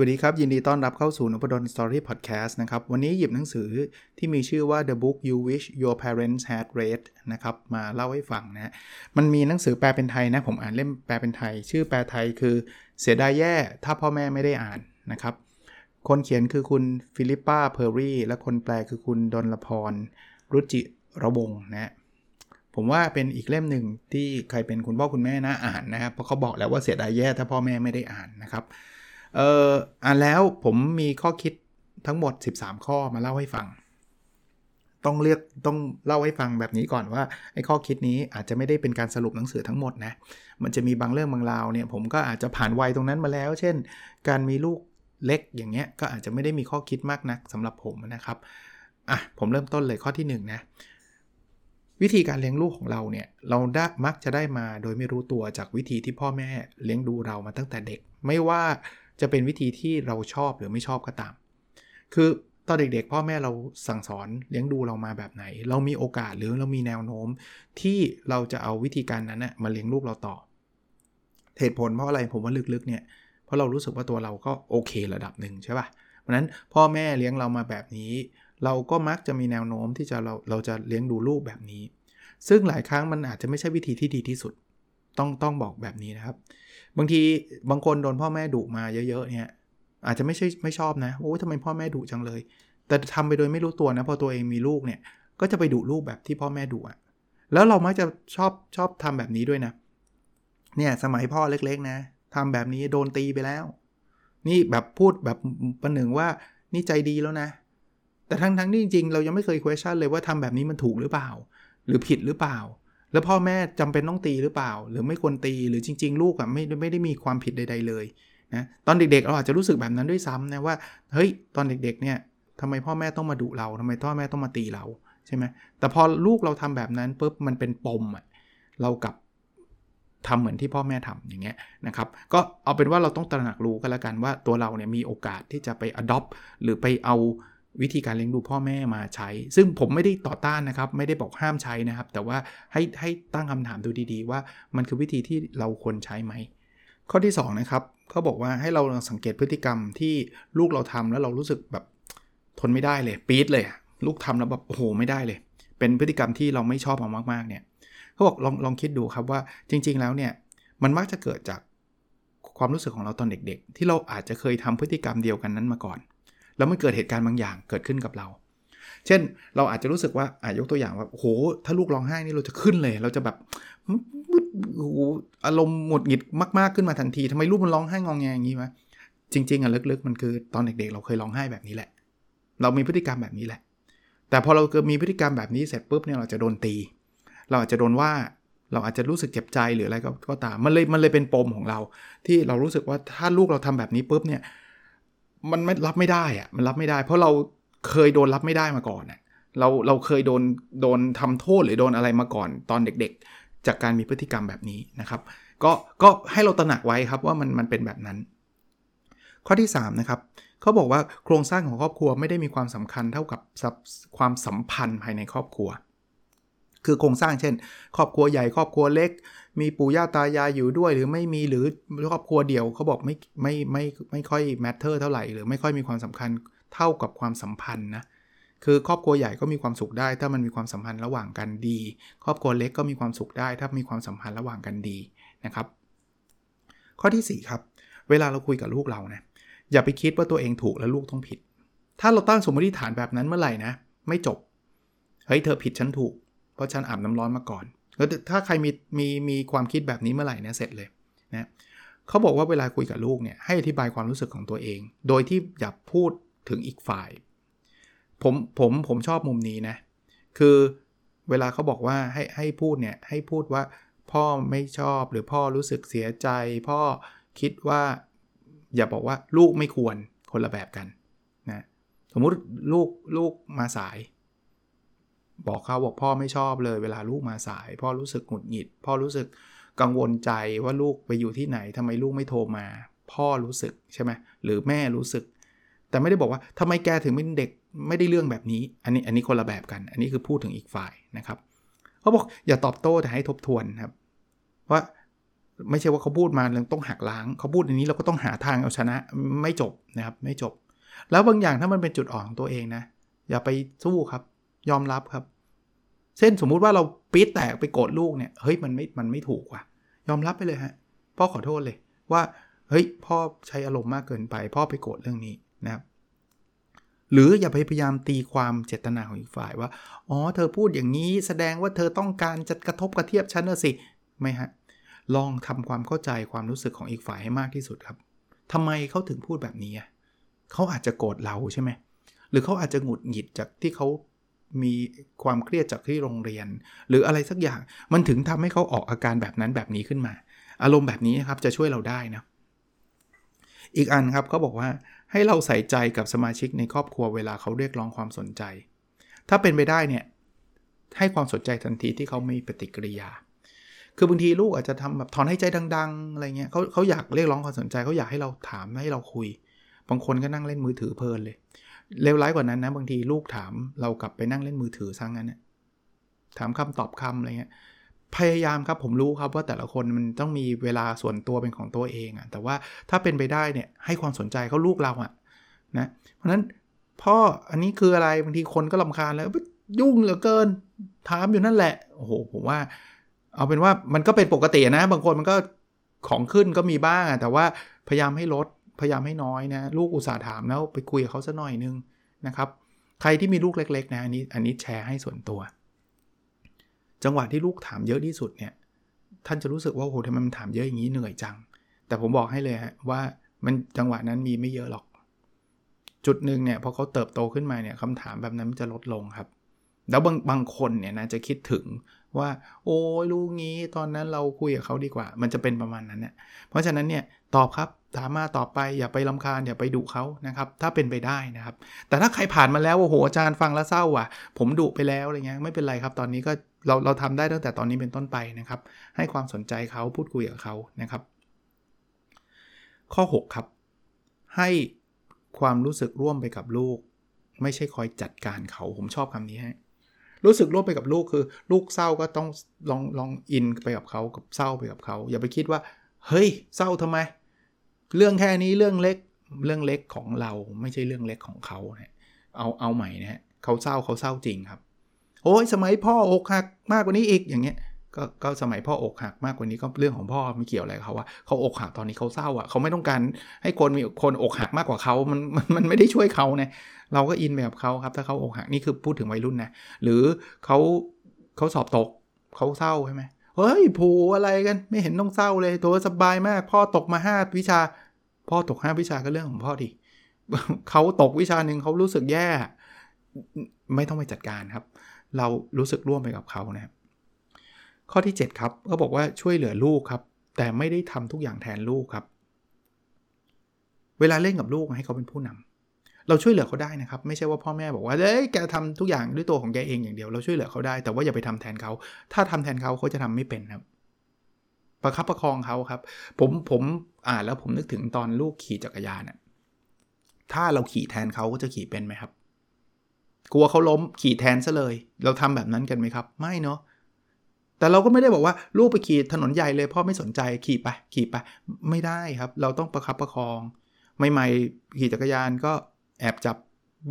วัสดีครับ ยินดีต้อนรับเข้าสู่นพดลสตอรี่พอดแคสต์นะครับ วันนี้หยิบหนังสือที่มีชื่อว่า The Book You Wish Your Parents Had Read นะครับ มาเล่าให้ฟังนะมันมีหนังสือแปลเป็นไทยนะ ผมอ่านเล่มแปลเป็นไทย ชื่อแปลไทยคือเสียดายแย่ถ้าพ่อแม่ไม่ได้อ่านนะครับ คนเขียนคือคุณฟิลิปปาเพอร์รี่และคนแปลคือคุณดนลพร รุจิระวงนะผมว่าเป็นอีกเล่มหนึ่งที่ใครเป็นคุณพ่อคุณแม่น่าอ่านนะครับเพราะเขาบอกแล้วว่าเสียดายแย่ถ้าพ่อแม่ไม่ได้อ่านนะครับ เอ่ออ่านแล้วผมมีข้อคิดทั้งหมด 13 ข้อมาเล่าให้ฟัง ต้องเรียกต้องเล่าให้ฟังแบบนี้ก่อนว่าไอ้ข้อคิดนี้อาจจะไม่ได้เป็นการสรุปหนังสือทั้งหมดนะ มันจะมีบางเรื่องบางราวเนี่ย ผมก็อาจจะผ่านวัยตรงนั้นมาแล้ว เช่น การมีลูกเล็กอย่างเงี้ยก็อาจจะไม่ได้มีข้อคิดมากนักสำหรับผมนะครับอะผมเริ่มต้นเลยข้อที่1นนะวิธีการเลี้ยงลูกของเราเนี่ยเราได้มักจะได้มาโดยไม่รู้ตัวจากวิธีที่พ่อแม่เลี้ยงดูเรามาตั้งแต่เด็ก ไม่ว่า จะเป็นวิธีที่เราชอบหรือไม่ชอบก็ตาม คือตอนเด็กๆ พ่อแม่เราสั่งสอนเลี้ยงดูเรามาแบบไหน เรามีโอกาสหรือเรามีแนวโน้ม ที่เราจะเอาวิธีการนั้นนะมาเลี้ยงลูกเราต่อ เหตุผลเพราะอะไรผมว่าลึกๆเนี่ยเพราะเรารู้สึกว่าตัวเราก็โอเคระดับหนึ่งใช่ปะ่ะเพราะนั้นพ่อแม่เลี้ยงเรามาแบบนี้ เราก็มักจะมีแนวโน้มที่จะเราเราจะเลี้ยงดูลูกแบบนี้ ซึ่งหลายครั้งมันอาจจะไม่ใช่วิธีที่ดีที่สุด ต้องต้องบอกแบบนี้นะครับ บางทีบางคนโดนพ่อแม่ดุมาเยอะๆเนี่ยอาจจะไม่ใช่ไม่ชอบนะโอ้ทำไมพ่อแม่ดุจังเลย แต่ทำไปโดยไม่รู้ตัวนะพอตัวเองมีลูกเนี่ยก็จะไปดุลูกแบบที่พ่อแม่ดุอะแล้วเรามักจะชอบชอบทำแบบนี้ด้วยนะ เนี่ยสมัยพ่อเล็กๆนะทำแบบนี้โดนตีไปแล้ว นี่แบบพูดแบบประหนึ่งว่านี่ใจดีแล้วนะ แต่ทั้งทั้งที่จริงๆ เรายังไม่เคย question เลยว่าทำแบบนี้มันถูกหรือเปล่า หรือผิดหรือเปล่า แล้วพ่อแม่จำเป็นต้องตีหรือเปล่า หรือไม่ควรตีหรือจริง ๆ ลูกอะไม่ไม่ได้มีความผิดใด ๆ เลยนะตอนเด็กๆเราอาจจะรู้สึกแบบนั้นด้วยซ้ำนะว่าเฮ้ยตอนเด็กๆเนี่ยทำไมพ่อแม่ต้องมาดุเราทำไมพ่อแม่ต้องมาตีเราใช่ไหมแต่พอลูกเราทำแบบนั้นปุ๊บมันเป็นปมอะเรากับทำเหมือนที่พ่อแม่ทำอย่างเงี้ยนะครับก็เอาเป็นว่าเราต้องตระหนักรู้กันล้วกันว่าตัวเราเนี่ยมีโอกาสที่จะไป adopt หรือไปเอา วิธีการเลี้ยงดูพ่อแม่มาใช้ ซึ่งผมไม่ได้ต่อต้านนะครับ ไม่ได้บอกห้ามใช้นะครับ แต่ว่าให้ให้ตั้งคำถามดูดีๆ ว่ามันคือวิธีที่เราควรใช้ไหม ข้อที่2นะครับเขาบอกว่าให้เราสังเกตพฤติกรรมที่ลูกเราทำแล้วเรารู้สึกแบบทนไม่ได้เลย ปี๊ดเลย ลูกทำแล้วแบบโอ้โหไม่ได้เลย เป็นพฤติกรรมที่เราไม่ชอบมากๆเนี่ยเขาบอกลองลองคิดดูครับว่าจริง ๆ แล้วเนี่ยมันมักจะเกิดจากความรู้สึกของเราตอนเด็กๆ ที่เราอาจจะเคยทำพฤติกรรมเดียวกันนั้นมาก่อน แล้วมันเกิดเหตุการณ์บางอย่างเกิดขึ้นกับเรา เช่น เราอาจจะรู้สึกว่าอายกตัวอย่างว่าโอ้โหถ้าลูกร้องไห้นี่เราจะขึ้นเลย เราจะแบบโอ้โหอารมณ์หมดหงิดมากๆขึ้นมาทันทีทำไมลูกมันร้องไห้งองแงอย่างนี้วะจริง ๆอะลึกๆมันคือตอนเด็กๆ เราเคยร้องไห้แบบนี้แหละ เรามีพฤติกรรมแบบนี้แหละ แต่พอเราเกิดมีพฤติกรรมแบบนี้เสร็จปุ๊บเนี่ยเราจะโดนตี เราอาจจะโดนว่าเราอาจจะรู้สึกเจ็บใจหรืออะไรก็ก็ตามมันเลยมันเลยเป็นปมของเรา ที่เรารู้สึกว่าถ้าลูกเราทำแบบนี้ปุ๊บเนี่ย มันไม่รับไม่ได้อะมันรับไม่ได้ เพราะเราเคยโดนรับไม่ได้มาก่อนอะเราเราเคยโดนโดนทำโทษหรือโดนอะไรมาก่อนตอนเด็กๆ จากการมีพฤติกรรมแบบนี้นะครับ ก็ก็ให้เราตระหนักไว้ครับว่ามันมันเป็นแบบนั้น ข้อที่3นะครับเขาบอกว่าโครงสร้างของครอบครัวไม่ได้มีความสำคัญเท่ากับความสัมพันธ์ภายในครอบครัว คือโครงสร้างเช่น ครอบครัวใหญ่ครอบครัวเล็ก มีปู่ย่าตายายอยู่ด้วยหรือไม่มีหรือครอบครัวเดียวเขาบอกไม่ไม่ไม่ไม่ค่อยแมทเทอร์เท่าไหร่หรือไม่ค่อยมีความสำคัญเท่ากับความสัมพันธ์นะคือครอบครัวใหญ่ก็มีความสุขได้ ถ้ามันมีความสัมพันธ์ระหว่างกันดี ครอบครัวเล็กก็มีความสุขได้ ถ้ามีความสัมพันธ์ระหว่างกันดีนะครับ ข้อที่ 4 ครับ เวลาเราคุยกับลูกเรานะอย่าไปคิดว่าตัวเองถูกแล้วลูกต้องผิด ถ้าเราตั้งสมมติฐานแบบนั้นเมื่อไหร่นะ ไม่จบ เฮ้ยเธอผิดฉันถูก เพราะฉันอาบน้ำร้อนมาก่อน แล้วถ้าใครมีมีมีความคิดแบบนี้เมื่อไหร่เนี่ยเสร็จเลยนะเขาบอกว่าเวลาคุยกับลูกเนี่ยให้อธิบายความรู้สึกของตัวเอง โดยที่อย่าพูดถึงอีกฝ่าย ผมผมผมชอบมุมนี้นะ คือเวลาเขาบอกว่าให้ให้พูดเนี่ยให้พูดว่าพ่อไม่ชอบหรือพ่อรู้สึกเสียใจ พ่อคิดว่าอย่าบอกว่าลูกไม่ควรคนละแบบกันนะสมมุติลูกลูกมาสาย บอกเขาบอกพ่อไม่ชอบเลย เวลาลูกมาสาย พ่อรู้สึกหงุดหงิด พ่อรู้สึกกังวลใจว่าลูกไปอยู่ที่ไหนทำไมลูกไม่โทรมา พ่อรู้สึกใช่ไหมหรือแม่รู้สึก แต่ไม่ได้บอกว่าทำไมแกถึงเป็นเด็กไม่ได้เรื่องแบบนี้ อันนี้อันนี้คนละแบบกัน อันนี้คือพูดถึงอีกฝ่ายนะครับเขาบอกอย่าตอบโต้แต่ให้ทบทวนครับ ว่าไม่ใช่ว่าเขาพูดมาเราต้องหักล้าง เขาพูดอันนี้เราก็ต้องหาทางเอาชนะไม่จบนะครับไม่จบ แล้วบางอย่างถ้ามันเป็นจุดอ่อนของตัวเองนะอย่าไปสู้ครับ ยอมรับครับ เช่นสมมุติว่าเราปี๊ดแตกไปโกรธลูกเนี่ย เฮ้ยมันไม่ มันไม่ถูกว่ะ ยอมรับไปเลยฮะ พ่อขอโทษเลยว่า เฮ้ย พ่อใช้อารมณ์มากเกินไป พ่อไปโกรธเรื่องนี้นะครับ หรืออย่าไปพยายามตีความเจตนาของอีกฝ่ายว่า อ๋อ เธอพูดอย่างนี้แสดงว่าเธอต้องการจะกระทบกระเทียบฉันนะสิ ไม่ฮะ ลองทำความเข้าใจความรู้สึกของอีกฝ่ายให้มากที่สุดครับทำไมเขาถึงพูดแบบนี้เขาอาจจะโกรธเราใช่ไหม หรือเขาอาจจะหงุดหงิดจากที่เขา มีความเครียดจากที่โรงเรียน หรืออะไรสักอย่างมันถึงทำให้เขาออกอาการแบบนั้นแบบนี้ขึ้นมา อารมณ์แบบนี้ครับจะช่วยเราได้นะอีกอันครับเขาบอกว่าให้เราใส่ใจกับสมาชิกในครอบครัวเวลาเขาเรียกร้องความสนใจ ถ้าเป็นไปได้เนี่ยให้ความสนใจทันทีที่เขาไม่ปฏิกิริยา คือบางทีลูกอาจจะทำแบบถอนให้ใจดัง ๆ อะไรเงี้ยเขาเขาอยากเรียกร้องความสนใจเขาอยากให้เราถามให้เราคุย บางคนก็นั่งเล่นมือถือเพลินเลย เลวร้ายกว่านั้นนะบางทีลูกถามเรากลับไปนั่งเล่นมือถือซะงั้นนะถามคำตอบคำอะไรเงี้ยพยายามครับผมรู้ครับว่าแต่ละคนมันต้องมีเวลาส่วนตัวเป็นของตัวเองอะแต่ว่าถ้าเป็นไปได้เนี่ยให้ความสนใจเขาลูกเราอะนะเพราะนั้นพ่ออันนี้คืออะไรบางทีคนก็ลาคาญแล้วยุ่งเหลือเกินถามอยู่นั่นแหละโอ้โหผมว่า เอาเป็นว่ามันก็เป็นปกตินะ บางคนมันก็ของขึ้นก็มีบ้างแต่ว่าพยายามให้ลด พยายามให้น้อยนะ ลูกอุตส่าห์ถามแล้วไปคุยกับเขาสัหน่อยนึงนะครับ ใครที่มีลูกเล็กๆนะอันนี้อันนี้แชร์ให้ส่วนตัว จังหวะที่ลูกถามเยอะที่สุดเนี่ยท่านจะรู้สึกว่าโอ้โหทำไมมันถามเยอะอย่างนี้เหนื่อยจัง แต่ผมบอกให้เลยฮะว่ามันจังหวะนั้นมีไม่เยอะหรอก จุดหนึ่งเนี่ยพอเขาเติบโตขึ้นมาเนี่ยคำถามแบบนั้นมันจะลดลงครับ แล้วบางบางคนเนี่ยนะจะคิดถึงว่า โอ้ยลูกงี้ตอนนั้นเราคุยกับเขาดีกว่า มันจะเป็นประมาณนั้นเนี่ยเพราะฉะนั้นเนี่ยตอบครับ ถามมาต่อไปอย่าไปลำคาญอย่าไปดุเขานะครับถ้าเป็นไปได้นะครับ แต่ถ้าใครผ่านมาแล้วโอ้โหอาจารย์ฟังแล้วเศร้าว่ะ ผมดุไปแล้วอะไรเงี้ยไม่เป็นไรครับ ตอนนี้ก็เราเราทำได้ตั้งแต่ตอนนี้เป็นต้นไปนะครับ ให้ความสนใจเขาพูดคุยกับเขานะครับ ข้อ 6 ครับ ให้ความรู้สึกร่วมไปกับลูก ไม่ใช่คอยจัดการเขาผมชอบคำนี้ฮะรู้สึกร่วมไปกับลูกคือ ลูกเศร้าก็ต้องลองลองอินไปกับเขากับเศร้าไปกับเขาอย่าไปคิดว่า เฮ้ย เศร้าทำไม เรื่องแค่นี้เรื่องเล็กเรื่องเล็กของเราไม่ใช่เรื่องเล็กของเขาเนะเอาเอาใหม่นะฮะเขาเศร้าเขาเศร้าจริงครับโอ้ยสมัยพ่ออกหักมากกว่านี้อีกอย่างเงี้ยก็ก็สมัยพ่ออกหักมากกว่านี้ก็เรื่องของพ่อไม่เกี่ยวอะไรเขาว่าเขาอกหักตอนนี้เขาเศร้าอะเขาไม่ต้องการให้คนมีคนอกหักมากกว่าเขามันมันมันไม่ได้ช่วยเขานะเราก็อินแบบเขาครับถ้าเขาอกหักนี่คือพูดถึงวัยรุ่นนะหรือเขาเขาสอบตกเขาเศร้าใช่ไหม เฮ้ยผูอะไรกันไม่เห็นต้องเศร้าเลยตัวสบายมาก พ่อตกมาห้าวิชา พ่อตกห้าวิชาก็เรื่องของพ่อดิเขาตกวิชาหนึ่งเขารู้สึกแย่ ไม่ต้องไปจัดการครับ เรารู้สึกร่วมไปกับเขานะครับข้อที่ 7 ครับก็บอกว่าช่วยเหลือลูกครับ แต่ไม่ได้ทำทุกอย่างแทนลูกครับ เวลาเล่นกับลูกให้เขาเป็นผู้นำ เราช่วยเหลือเขาได้นะครับ ไม่ใช่ว่าพ่อแม่บอกว่าเอ้ยแกทำทุกอย่างด้วยตัวของแกเองอย่างเดียวเราช่วยเหลือเขาได้ แต่ว่าอย่าไปทำแทนเขา ถ้าทำแทนเขาเขาจะทำไม่เป็นครับ ประคับประคองเขาครับ ผมผมอ่านแล้วผมนึกถึงตอนลูกขี่จักรยานน่ะถ้าเราขี่แทนเขาก็จะขี่เป็นไหมครับ กลัวเขาล้มขี่แทนซะเลย เราทำแบบนั้นกันไหมครับ ไม่เนาะแต่เราก็ไม่ได้บอกว่าลูกไปขี่ถนนใหญ่เลยพ่อไม่สนใจขี่ไปขี่ไปไม่ได้ครับ เราต้องประคับประคอง ใหม่ๆขี่จักรยานก็ แอบจับ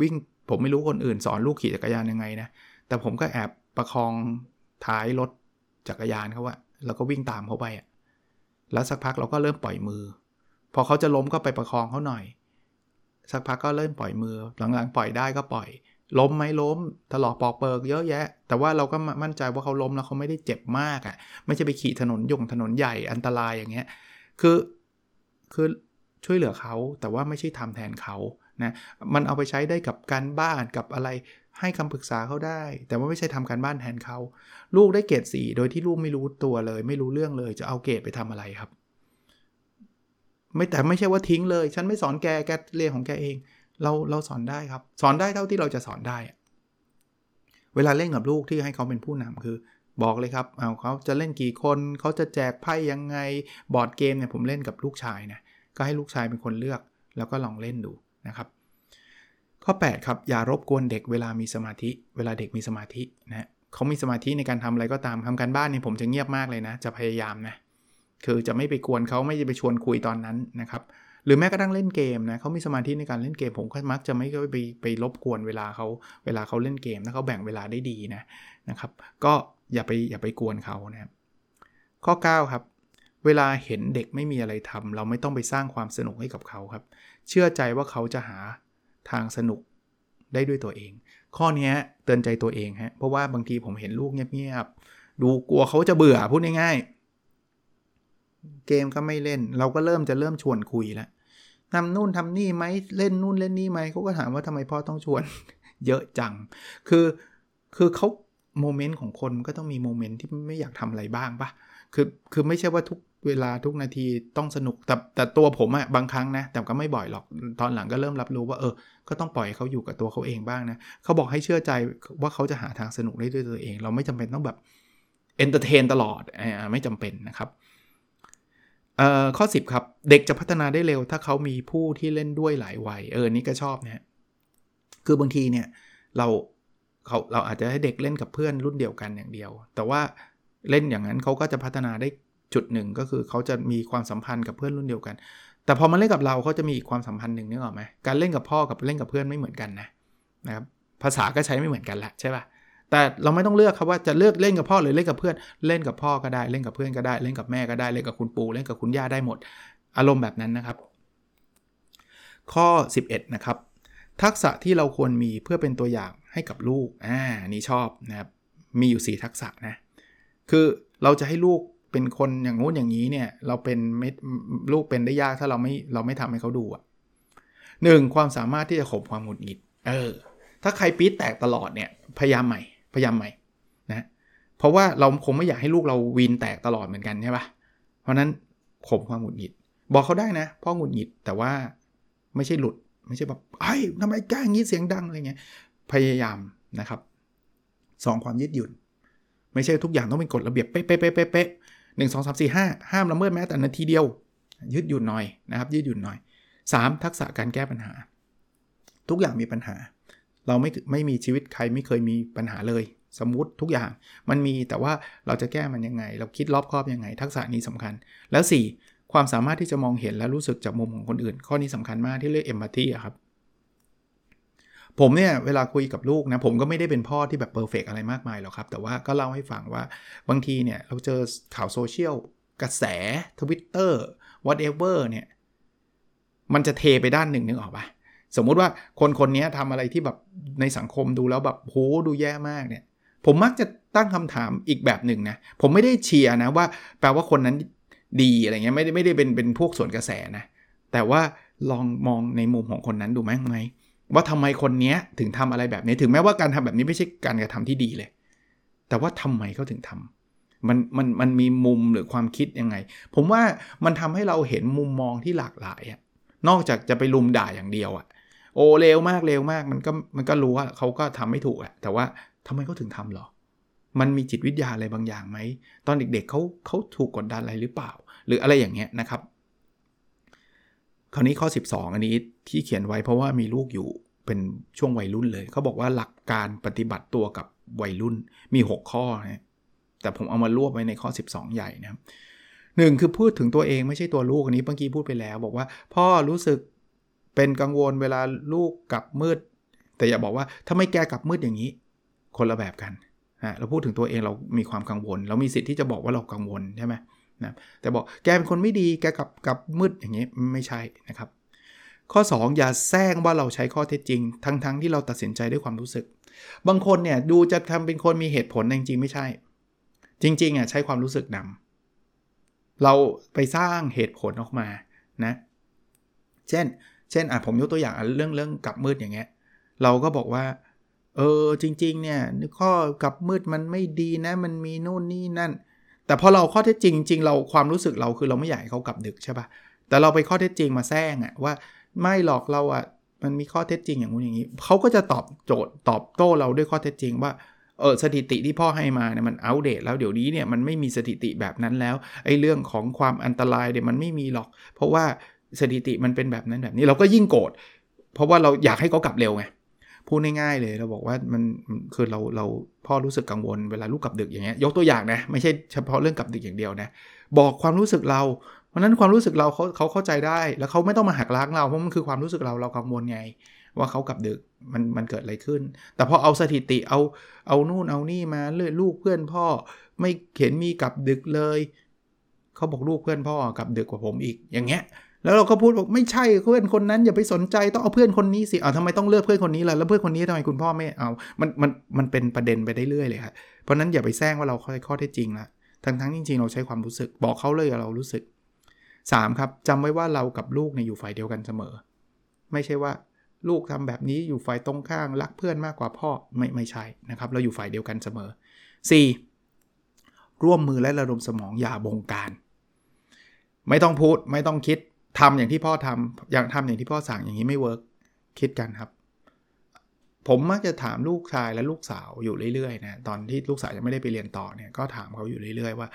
วิ่งผมไม่รู้คนอื่นสอนลูกขี่จักรยานยังไงนะแต่ผมก็แอบประคองท้ายรถจักรยานเขาว่าแล้วก็วิ่งตามเขาไปอะแล้วสักพักเราก็เริ่มปล่อยมือ พอเขาจะล้มก็ไปประคองเขาหน่อย สักพักก็เริ่มปล่อยมือ หลังๆ ปล่อยได้ก็ปล่อย ล้มไหมล้มถลอกปอกเปิกเยอะแยะ แต่ว่าเราก็มั่นใจว่าเขาล้มแล้วเขาไม่ได้เจ็บมากอะ ไม่ใช่ไปขี่ถนนยงถนนใหญ่อันตรายอย่างเงี้ย คือคือช่วยเหลือเขาแต่ว่าไม่ใช่ทำแทนเขา นะมันเอาไปใช้ได้กับการบ้านกับอะไรให้คำปรึกษาเขาได้ แต่ว่าไม่ใช่ทำการบ้านแทนเขาลูกได้เกรดสี่โดยที่ลูกไม่รู้ตัวเลย ไม่รู้เรื่องเลยจะเอาเกรดไปทำอะไรครับ ไม่แต่ไม่ใช่ว่าทิ้งเลย ฉันไม่สอนแกแกเรียนของแกเอง เราเราสอนได้ครับ สอนได้เท่าที่เราจะสอนได้ เวลาเล่นกับลูกที่ให้เขาเป็นผู้นำคือ บอกเลยครับเอาเขาจะเล่นกี่คนเขาจะแจกไพ่ยังไงบอร์ดเกมเนี่ยผมเล่นกับลูกชายนะก็ให้ลูกชายเป็นคนเลือก แล้วก็ลองเล่นดู นะครับข้อ8ครับอย่ารบกวนเด็กเวลามีสมาธิ เวลาเด็กมีสมาธินะเขามีสมาธิในการทำอะไรก็ตามทำการบ้านเนี่ยผมจะเงียบมากเลยนะ จะพยายามนะคือจะไม่ไปกวนเขาไม่จะไปชวนคุยตอนนั้นนะครับหรือแม้กระทั่งเล่นเกมนะเขามีสมาธิในการเล่นเกม ผมก็มักจะไม่ไปไปรบกวนเวลาเขาเวลาเขาเล่นเกมถ้าเขาแบ่งเวลาได้ดีนะนะครับ ก็อย่าไปอย่าไปกวนเขานะครับข้อ 9 ครับ เวลาเห็นเด็กไม่มีอะไรทำเราไม่ต้องไปสร้างความสนุกให้กับเขาครับ เชื่อใจว่าเขาจะหาทางสนุกได้ด้วยตัวเอง ข้อนี้เตือนใจตัวเองฮะเพราะว่าบางทีผมเห็นลูกเงียบๆดูกลัวเขาจะเบื่อพูดง่ายๆ เกมก็ไม่เล่น เราก็เริ่มจะเริ่มชวนคุยแล้วทำนู่นทำนี่ไหมเล่นนู่นเล่นนี่ไหมเขาก็ถามว่าทำไมพ่อต้องชวน เยอะจัง คือคือเขาโมเมนต์ของคนก็ต้องมีโมเมนต์ที่ไม่อยากทำอะไรบ้างปะคือคือไม่ใช่ว่าทุก เวลาทุกนาทีต้องสนุกแต่แต่ตัวผมอะบางครั้งนะ แต่ก็ไม่บ่อยหรอกตอนหลังก็เริ่มรับรู้ว่าเออ ก็ต้องปล่อยเขาอยู่กับตัวเขาเองบ้างนะเขาบอกให้เชื่อใจว่าเขาจะหาทางสนุกได้ด้วยตัวเอง เราไม่จำเป็นต้องแบบ entertain ตลอดอไม่จำเป็นนะครับเอ่อข้อ 10 ครับ เด็กจะพัฒนาได้เร็ว ถ้าเขามีผู้ที่เล่นด้วยหลายวัยเออนี่ก็ชอบนะคือบางทีเนี่ยเราเขาเราอาจจะให้เด็กเล่นกับเพื่อนรุ่นเดียวกันอย่างเดียว แต่ว่าเล่นอย่างนั้นเขาก็จะพัฒนาได้ จุดหนึ่งก็คือเขาจะมีความสัมพันธ์กับเพื่อนรุ่นเดียวกัน แต่พอมาเล่นกับเราเขาจะมีอีกความสัมพันธ์หนึ่งนึกออกไหมการเล่นกับพ่อกับเล่นกับเพื่อนไม่เหมือนกันนะนะครับภาษาก็ใช้ไม่เหมือนกันละใช่ป่ะแต่เราไม่ต้องเลือกครับว่าจะเลือกเล่นกับพ่อหรือเล่นกับเพื่อนเล่นกับพ่อก็ได้เล่นกับเพื่อนก็ได้เล่นกับแม่ก็ได้เล่นกับคุณปู่เล่นกับคุณย่าได้หมด อารมณ์แบบนั้นนะครับ ข้อ 11 นะครับ ทักษะที่เราควรมีเพื่อเป็นตัวอย่างให้กับลูกอ่านี่ชอบนะครับมีอยู่ 4 ทักษะนะคือเราจะให้ลูก เป็นคนอย่างงู้นอย่างนี้เนี่ย เราเป็นไม่ลูกเป็นได้ยากถ้าเราไม่เราไม่ทำให้เขาดูอะหนึ่งความสามารถที่จะข่มความหงุดหงิด เออ ถ้าใครปี๊ดแตกตลอดเนี่ย พยายามใหม่ พยายามใหม่นะเพราะว่าเราคงไม่อยากให้ลูกเราวีนแตกตลอดเหมือนกันใช่ปะเพราะนั้นข่มความหงุดหงิด บอกเขาได้นะพ่อหงุดหงิดแต่ว่าไม่ใช่หลุด ไม่ใช่แบบไอ้ทำไมกล้างี้เสียงดังอะไรเงี้ยพยายามนะครับสองความยืดหยุ่น ไม่ใช่ทุกอย่างต้องเป็นกฎระเบียบเป๊ะเป๊ะเป๊ะเป๊ะ หนึ่งสองสามสี่ห้าห้ามละเมิดแม้แต่นาทีเดียว ยืดหยุ่นหน่อยนะครับยืดหยุ่นหน่อย 3. ทักษะการแก้ปัญหา ทุกอย่างมีปัญหา เราไม่ไม่มีชีวิตใครไม่เคยมีปัญหาเลย สมมติทุกอย่างมันมีแต่ว่าเราจะแก้มันยังไง เราคิดรอบครอบยังไง ทักษะนี้สำคัญ แล้ว 4. ความสามารถที่จะมองเห็นและรู้สึกจากมุมของคนอื่น ข้อนี้สำคัญมากที่เรียกเอมพัตตีครับ ผมเนี่ยเวลาคุยกับลูกนะผมก็ไม่ได้เป็นพ่อที่แบบเพอร์เฟกอะไรมากมายหรอกครับ แต่ว่าก็เล่าให้ฟังว่าบางทีเนี่ยเราเจอข่าวโซเชียลกระแส Twitter whatever เนี่ยมันจะเทไปด้านหนึ่งนึกออกปะสมมุติว่าคนคนนี้ทำอะไรที่แบบในสังคมดูแล้วแบบโหดูแย่มากเนี่ย ผมมักจะตั้งคำถามอีกแบบหนึ่งนะ ผมไม่ได้เชียร์นะว่า แปลว่าคนนั้นดีอะไรเงี้ยไม่ได้ไม่ได้เป็นเป็นพวกส่วนกระแสนะ แต่ว่าลองมองในมุมของคนนั้นดูไหมไหม ว่าทำไมคนนี้ถึงทำอะไรแบบนี้ ถึงแม้ว่าการทำแบบนี้ไม่ใช่การกระทำที่ดีเลย แต่ว่าทำไมเขาถึงทำมันมันมันมีมุมหรือความคิดยังไง ผมว่ามันทำให้เราเห็นมุมมองที่หลากหลายอะนอกจากจะไปลุมด่าอย่างเดียวอะโอ้เร็วมากเร็วมากมันก็มันก็รู้ว่าเขาก็ทำไม่ถูกอะแต่ว่าทำไมเขาถึงทำหรอ มันมีจิตวิทยาอะไรบางอย่างไหม ตอนเด็กๆเขาเขาถูกกดดันอะไรหรือเปล่า หรืออะไรอย่างเงี้ยนะครับ ราวนี้ข้อ 12 อันนี้ที่เขียนไว้เพราะว่ามีลูกอยู่เป็นช่วงวัยรุ่นเลย เขาบอกว่าหลักการปฏิบัติตัวกับวัยรุ่นมี 6 ข้อนะแต่ผมเอามารวบไว้ในข้อ 12 ใหญ่นะครับหนึ่งคือพูดถึงตัวเองไม่ใช่ตัวลูกอันนี้เมื่อกี้พูดไปแล้ว บอกว่า พ่อรู้สึกเป็นกังวลเวลาลูกกลับมืด แต่อย่าบอกว่าถ้าไม่แกกลับมืดอย่างนี้ คนละแบบกันนะเราพูดถึงตัวเองเรามีความกังวล เรามีสิทธิ์ที่จะบอกว่าเรากังวลใช่ไหม นะแต่บอกแกเป็นคนไม่ดีแกกลับกลับมืดอย่างนี้ไม่ใช่นะครับ ข้อ 2 อย่าแซงว่าเราใช้ข้อเท็จจริง ทั้งๆทที่เราตัดสินใจด้วยความรู้สึก บางคนเนี่ยดูจะทำเป็นคนมีเหตุผลจริงๆไม่ใช่ จริงๆอะใช้ความรู้สึกนำเราไปสร้างเหตุผลออกมานะเช่น เช่นอะผมยกตัวอย่างเรื่องเรื่องกลับมืดอย่างเงี้ยเราก็บอกว่าเออจริง ๆ เนี่ยข้อกลับมืดมันไม่ดีนะ มันมีนู่นนี่นั่น แต่พอเราข้อเท็จจริงจริงเราความรู้สึกเราคือเราไม่อยากให้เขากลับดึกใช่ปะ่ะแต่เราไปข้อเท็จจริงมาแซงอะว่าไม่หลอกเราอะมันมีข้อเท็จจริงอย่างนู้นอย่างนี้เขาก็จะตอบโจทย์ตอบโต้เราด้วยข้อเท็จจริงว่าเออสถิติที่พ่อให้มาเนี่ยมันอัปเดตแล้วเดี๋ยวนี้เนี่ยมันไม่มีสถิติแบบนั้นแล้วไอ้เรื่องของความอันตรายเนี่ยมันไม่มีหรอก เพราะว่าสถิติมันเป็นแบบนั้นแบบนี้เราก็ยิ่งโกรธเพราะว่าเราอยากให้เขากลับเร็วไง พูดง่ายๆเลยเราบอกว่ามันคือเราเราพ่อรู้สึกกังวลเวลาลูกกลับดึกอย่างเงี้ยยกตัวอย่างนะไม่ใช่เฉพาะเรื่องกลับดึกอย่างเดียวนะบอกความรู้สึกเราเพราะนั้นความรู้สึกเราเขาเขาเข้าใจได้แล้วเขาไม่ต้องมาหักล้างเราเพราะมันคือความรู้สึกเราเรากังวลไง ว่าเขากลับดึกมันมันเกิดอะไรขึ้น แต่พอเอาสถิติเอาเอานู่นเอานี่มาเลื่อลูกเพื่อนพ่อไม่เห็นมีกลับดึกเลยเขาบอกลูกเพื่อนพ่อกลับดึกกว่าผมอีกอย่างเงี้ย แล้วเราก็พูดบอกไม่ใช่เพื่อนคนนั้นอย่าไปสนใจต้องเอาเพื่อนคนนี้สิเอาทำไมต้องเลือกเพื่อนคนนี้ล่ะแล้วเพื่อนคนนี้ทำไมคุณพ่อไม่เอามันมันมันเป็นประเด็นไปได้เรื่อยเลยครับเพราะนั้นอย่าไปแซงว่าเราข้อข้อเท็จจริงละทั้งทั้งจริง ๆ เราใช้ความรู้สึกบอกเขาเลยเรารู้สึก 3. ครับจำไว้ว่าเรากับลูกเนี่ยอยู่ฝ่ายเดียวกันเสมอ ไม่ใช่ว่าลูกทำแบบนี้อยู่ฝ่ายตรงข้างรักเพื่อนมากกว่าพ่อไม่ไม่ใช่นะครับเราอยู่ฝ่ายเดียวกันเสมอ 4. ร่วมมือและระดมสมองอย่าบงการ ไม่ต้องพูดไม่ต้องคิด ทำอย่างที่พ่อทำอย่างทำอย่างที่พ่อสั่งอย่างนี้ไม่ work คิดกันครับ ผมมักจะถามลูกชายและลูกสาวอยู่เรื่อยๆนะตอนที่ลูกสาวยังไม่ได้ไปเรียนต่อเนี่ยก็ถามเขาอยู่เรื่อยๆว่า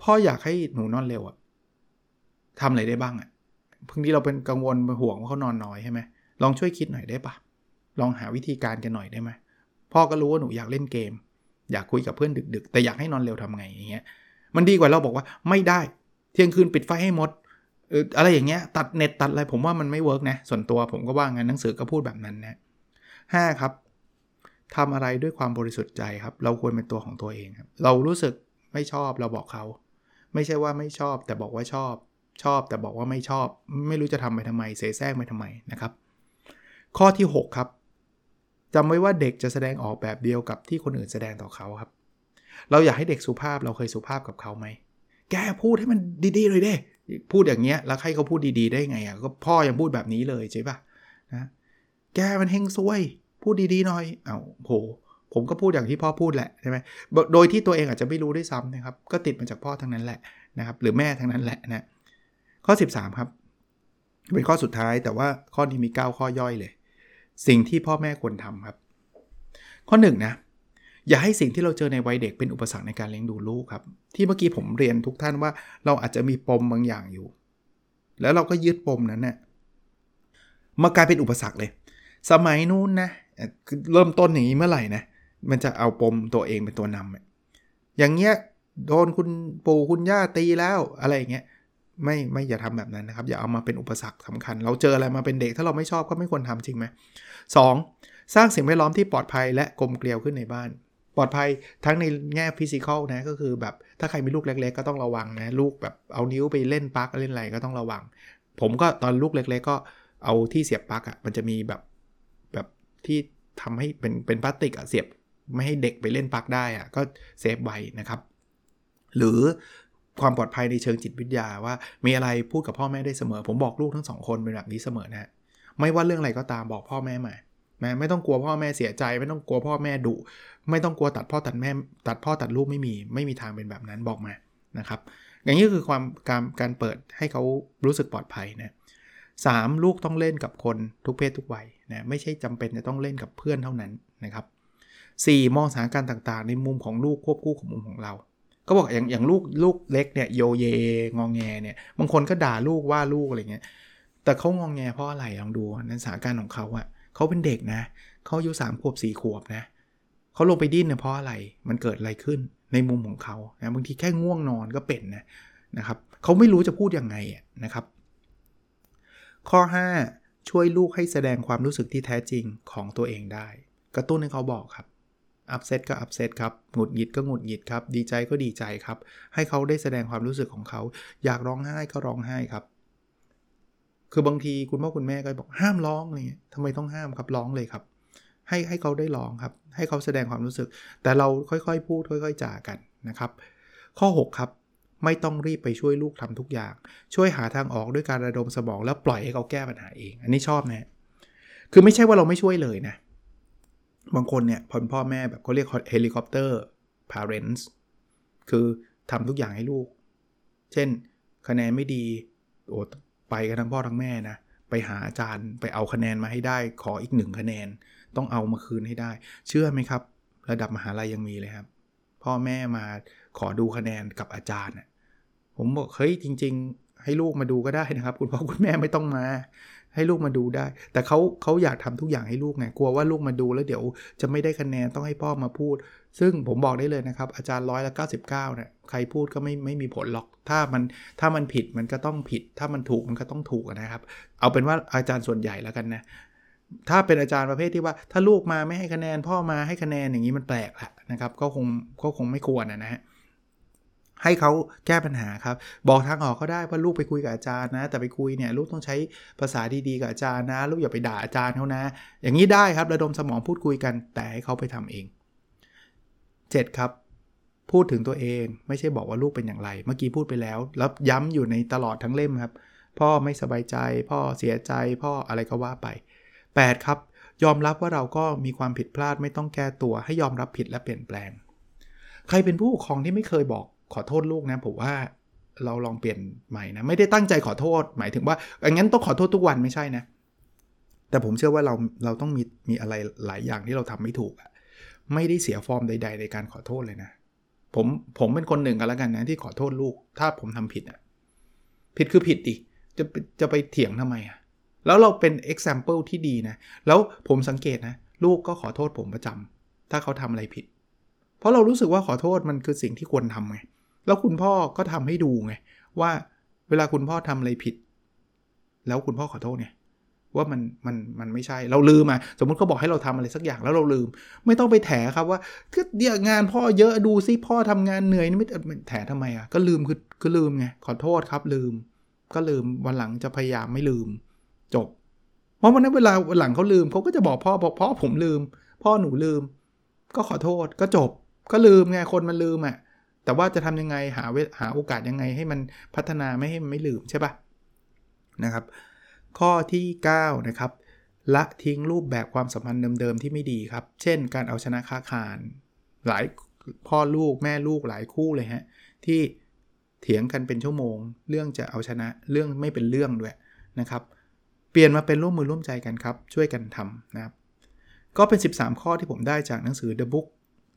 พ่ออยากให้หนูนอนเร็วอะทำอะไรได้บ้างอะบางทีเราเป็นกังวลเป็นห่วงว่าเขานอนน้อยใช่ไหมลองช่วยคิดหน่อยได้ปะลองหาวิธีการกันหน่อยได้ไหมพ่อก็รู้ว่าหนูอยากเล่นเกม อยากคุยกับเพื่อนดึก ๆ แต่อยากให้นอนเร็วทำไงอย่างเงี้ยมันดีกว่าเราบอกว่าไม่ได้ เที่ยงคืนปิดไฟให้หมด อะไรอย่างเงี้ยตัดเน็ตตัดอะไรผมว่ามันไม่ work นะส่วนตัวผมก็ว่างั้นหนังสือก็พูดแบบนั้นนะห้าครับทำอะไรด้วยความบริสุทธิ์ใจครับ เราควรเป็นตัวของตัวเองครับ เรารู้สึกไม่ชอบเราบอกเขา ไม่ใช่ว่าไม่ชอบ แต่บอกว่าชอบชอบ แต่บอกว่าไม่ชอบ ไม่รู้จะทำไปทำไมเสแสร้งไปทำไมนะครับ ข้อที่ 6 ครับจำไว้ว่าเด็กจะแสดงออกแบบเดียวกับที่คนอื่นแสดงต่อเขาครับ เราอยากให้เด็กสุภาพเราเคยสุภาพกับเขาไหมแกพูดให้มันดีๆเลยเด้ พูดอย่างเงี้ยแล้วใครเขาพูดดีๆ ได้ไงอะก็พ่อยังพูดแบบนี้เลยใช่ปะนะแกมันเฮงซวย พูดดีๆหน่อยเอา้าโหผมก็พูดอย่างที่พ่อพูดแหละใช่ไหมโดยที่ตัวเองอาจจะไม่รู้ด้วยซ้ำนะครับ ก็ติดมาจากพ่อทั้งนั้นแหละนะครับ หรือแม่ทั้งนั้นแหละนะข้อ 13 ครับ เป็นข้อสุดท้ายแต่ว่าข้อนี้มี 9 ข้อย่อยเลย สิ่งที่พ่อแม่ควรทำครับ ข้อ1นนะ อย่าให้สิ่งที่เราเจอในวัยเด็กเป็นอุปสรรคในการเลี้ยงดูลูกครับ ที่เมื่อกี้ผมเรียนทุกท่านว่าเราอาจจะมีปมบางอย่างอยู่ แล้วเราก็ยึดปมนั้นเนะ่ยมากลายเป็นอุปสรรคเลย สมัยนู้นนะเริ่มต้นอย่างนี้เมื่อไหร่นะมันจะเอาปมตัวเองเป็นตัวนำอย่างเงี้ยโดนคุณปู่คุณย่าตีแล้วอะไรอย่างเงี้ยไม่ไม่อย่าทำแบบนั้นนะครับ อย่าเอามาเป็นอุปสรรคสำคัญ เราเจออะไรมาเป็นเด็กถ้าเราไม่ชอบก็ไม่ควรทำจริงไหมสองสร้างสิ่งแวดล้อมที่ปลอดภัยและกลมเกลียวขึ้นในบ้าน ปลอดภัยทั้งในแง่ฟิสิกอลนะก็คือแบบถ้าใครมีลูกเล็ก ๆ ก็ต้องระวังนะ ลูกแบบเอานิ้วไปเล่นปลั๊กเล่นอะไรก็ต้องระวัง ผมก็ตอนลูกเล็ก ๆ ก็เอาที่เสียบปลั๊กอะ่ะมันจะมีแบบแบบที่ทำให้เป็นเป็นพลาสติกอะ่ะเสียบไม่ให้เด็กไปเล่นปลั๊กได้อะ่ะก็เซฟไว้นะครับ หรือความปลอดภัยในเชิงจิตวิทยาว่า มีอะไรพูดกับพ่อแม่ได้เสมอ ผมบอกลูกทั้งสองคนเป็นแบบนี้เสมอนะไม่ว่าเรื่องอะไรก็ตามบอกพ่อแม่มา นะไม่ต้องกลัวพ่อแม่เสียใจ ไม่ต้องกลัวพ่อแม่ดุไม่ต้องกลัวตัดพ่อตัดแม่ตัดพ่อตัดลูกไม่มี ไม่มีทางเป็นแบบนั้นบอกมานะครับอย่างนี้คือความการการเปิดให้เขารู้สึกปลอดภัยนะสลูกต้องเล่นกับคนทุกเพศทุกวัยนะไม่ใช่จำเป็นจะต้องเล่นกับเพื่อนเท่านั้นนะครับ 4. มองสถานการณ์ต่างๆ ในมุมของลูกควบคู่กับมุมของเรา ก็บอกอย่างอย่างลูกลูกเล็กเนี่ยโยเยงองแงเนี่ยบางคนก็ด่าลูกว่าลูกอะไรเงี้ยแต่เขางองแงเพราะอะไรลองดูในสถานการณ์ของเขาอะ เขาเป็นเด็กนะ เขาอายุสามขวบสี่ขวบนะเขาลงไปดิ้นเนี่ยเพราะอะไร มันเกิดอะไรขึ้นในมุมของเขานะบางทีแค่ง่วงนอนก็เป็นนะนะครับเขาไม่รู้จะพูดยังไงนะครับ ข้อ 5 ช่วยลูกให้แสดงความรู้สึกที่แท้จริงของตัวเองได้ กระตุ้นให้เขาบอกครับ upset ก็ upset ครับหงุดหงิดก็หงุดหงิดครับ ดีใจก็ดีใจครับ ให้เขาได้แสดงความรู้สึกของเขา อยากร้องไห้ก็ร้องไห้ครับ คือบางทีคุณพ่อคุณแม่ก็บอกห้ามร้องอะไรเงี้ยทำไมต้องห้ามครับร้องเลยครับ ให้ให้เขาได้ร้องครับ ให้เขาแสดงความรู้สึก แต่เราค่อยๆ พูดค่อย ๆจากันนะครับ ข้อ 6 ครับ ไม่ต้องรีบไปช่วยลูกทำทุกอย่าง ช่วยหาทางออกด้วยการระดมสมอง แล้วปล่อยให้เขาแก้ปัญหาเอง อันนี้ชอบนะคือไม่ใช่ว่าเราไม่ช่วยเลยนะ บางคนเนี่ยพอพ่อแม่แบบเขาเรียกเฮลิคอปเตอร์ parents คือทำทุกอย่างให้ลูก เช่น คะแนนไม่ดีโอ้ ไปกันทั้งพ่อทั้งแม่นะไปหาอาจารย์ไปเอาคะแนนมาให้ได้ ขออีกหนึ่งคะแนน ต้องเอามาคืนให้ได้ เชื่อไหมครับ ระดับมหาลัยยังมีเลยครับ พ่อแม่มาขอดูคะแนนกับอาจารย์ผมบอกเฮ้ยจริงให้ลูกมาดูก็ได้นะครับ คุณพ่อคุณแม่ไม่ต้องมา ให้ลูกมาดูได้ แต่เขาเขาอยากทำทุกอย่างให้ลูกไงกลัวว่าลูกมาดูแล้วเดี๋ยวจะไม่ได้คะแนนต้องให้พ่อมาพูด ซึ่งผมบอกได้เลยนะครับ อาจารย์ร้อยละ99เนี่ยใครพูดก็ไม่ไม่มีผลหรอก ถ้ามันถ้ามันผิดมันก็ต้องผิด ถ้ามันถูกมันก็ต้องถูกนะครับ เอาเป็นว่าอาจารย์ส่วนใหญ่แล้วกันนะถ้าเป็นอาจารย์ประเภทที่ว่า ถ้าลูกมาไม่ให้คะแนนพ่อมาให้คะแนนอย่างนี้มันแปลกแหละนะครับ ก็คงก็คงไม่ควรนะฮะ ให้เขาแก้ปัญหาครับ บอกทางออกเขาได้ว่าลูกไปคุยกับอาจารย์นะ แต่ไปคุยเนี่ยลูกต้องใช้ภาษาดีๆกับอาจารย์นะ ลูกอย่าไปด่าอาจารย์เขานะ อย่างนี้ได้ครับระดมสมองพูดคุยกัน แต่ให้เขาไปทำเอง 7 ครับ พูดถึงตัวเองไม่ใช่บอกว่าลูกเป็นอย่างไร เมื่อกี้พูดไปแล้ว แล้วย้ำอยู่ในตลอดทั้งเล่มครับ พ่อไม่สบายใจ พ่อเสียใจ พ่ออะไรก็ว่าไป 8 ครับ ยอมรับว่าเราก็มีความผิดพลาดไม่ต้องแก้ตัว ให้ยอมรับผิดและเปลี่ยนแปลง ใครเป็นผู้ปกครองที่ไม่เคยบอก ขอโทษลูกนะผมว่าเราลองเปลี่ยนใหม่นะไม่ได้ตั้งใจขอโทษ หมายถึงว่าอย่างนั้นต้องขอโทษทุกวันไม่ใช่นะ แต่ผมเชื่อว่าเราเราต้องมีมีอะไรหลายอย่างที่เราทำไม่ถูกอะไม่ได้เสียฟอร์มใด ๆ ในการขอโทษเลยนะผมผมเป็นคนหนึ่งกันแล้วกันนะที่ขอโทษลูก ถ้าผมทำผิดอะผิดคือผิดดิจะจะไปเถียงทำไมอะแล้วเราเป็น example ที่ดีนะ แล้วผมสังเกตนะ ลูกก็ขอโทษผมประจำถ้าเขาทำอะไรผิด เพราะเรารู้สึกว่าขอโทษมันคือสิ่งที่ควรทำไง แล้วคุณพ่อก็ทำให้ดูไง ว่าเวลาคุณพ่อทำอะไรผิด แล้วคุณพ่อขอโทษไงว่ามันมันมันไม่ใช่เราลืมมาสมมติเขาบอกให้เราทำอะไรสักอย่างแล้วเราลืม ไม่ต้องไปแถครับว่าก็เดี๋ยงานพ่อเยอะดูซิพ่อทำงานเหนื่อยนี่ไม่แถทำไมอะก็ลืมคือก็ลืมไงขอโทษครับลืม ก็ลืมวันหลังจะพยายามไม่ลืม จบ เพราะวันนั้นเวลาวันหลังเขาลืมเขาก็จะบอกพ่อบอกพ่อผมลืม พ่อหนูลืม ก็ขอโทษก็จบ ก็ลืมไงคนมันลืมอะ แต่ว่าจะทำยังไงหาหาโอกาสยังไงให้มันพัฒนาไม่ให้มันไม่ลืมใช่ปะนะครับ ข้อที่ 9 นะครับละทิ้งรูปแบบความสัมพันธ์เดิมๆที่ไม่ดีครับ เช่น การเอาชนะค้าคารหลายพ่อลูกแม่ลูกหลายคู่เลยฮะที่เถียงกันเป็นชั่วโมง เรื่องจะเอาชนะเรื่องไม่เป็นเรื่องด้วยนะครับ เปลี่ยนมาเป็นร่วมมือร่วมใจกันครับ ช่วยกันทำนะครับ ก็เป็น 13 ข้อที่ผมได้จากหนังสือ The Book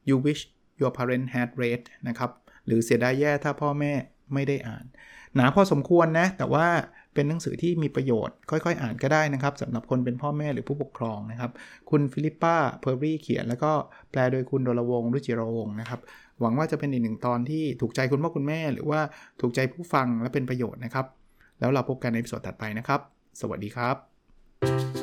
You Wish Your Parent Had Read นะครับ หรือเสียดายแย่ถ้าพ่อแม่ไม่ได้อ่าน หนาพอสมควรนะ แต่ว่าเป็นหนังสือที่มีประโยชน์ ค่อยๆ อ่านก็ได้นะครับสำหรับคนเป็นพ่อแม่หรือผู้ปกครองนะครับ คุณฟิลิปปาเพอร์รี่เขียน แล้วก็แปลโดยคุณโดลวงรุจิรวงนะครับ หวังว่าจะเป็นอีกหนึ่งตอนที่ถูกใจคุณพ่อคุณแม่ หรือว่าถูกใจผู้ฟังและเป็นประโยชน์นะครับ แล้วเราพบกันในสดถัดไปนะครับ สวัสดีครับ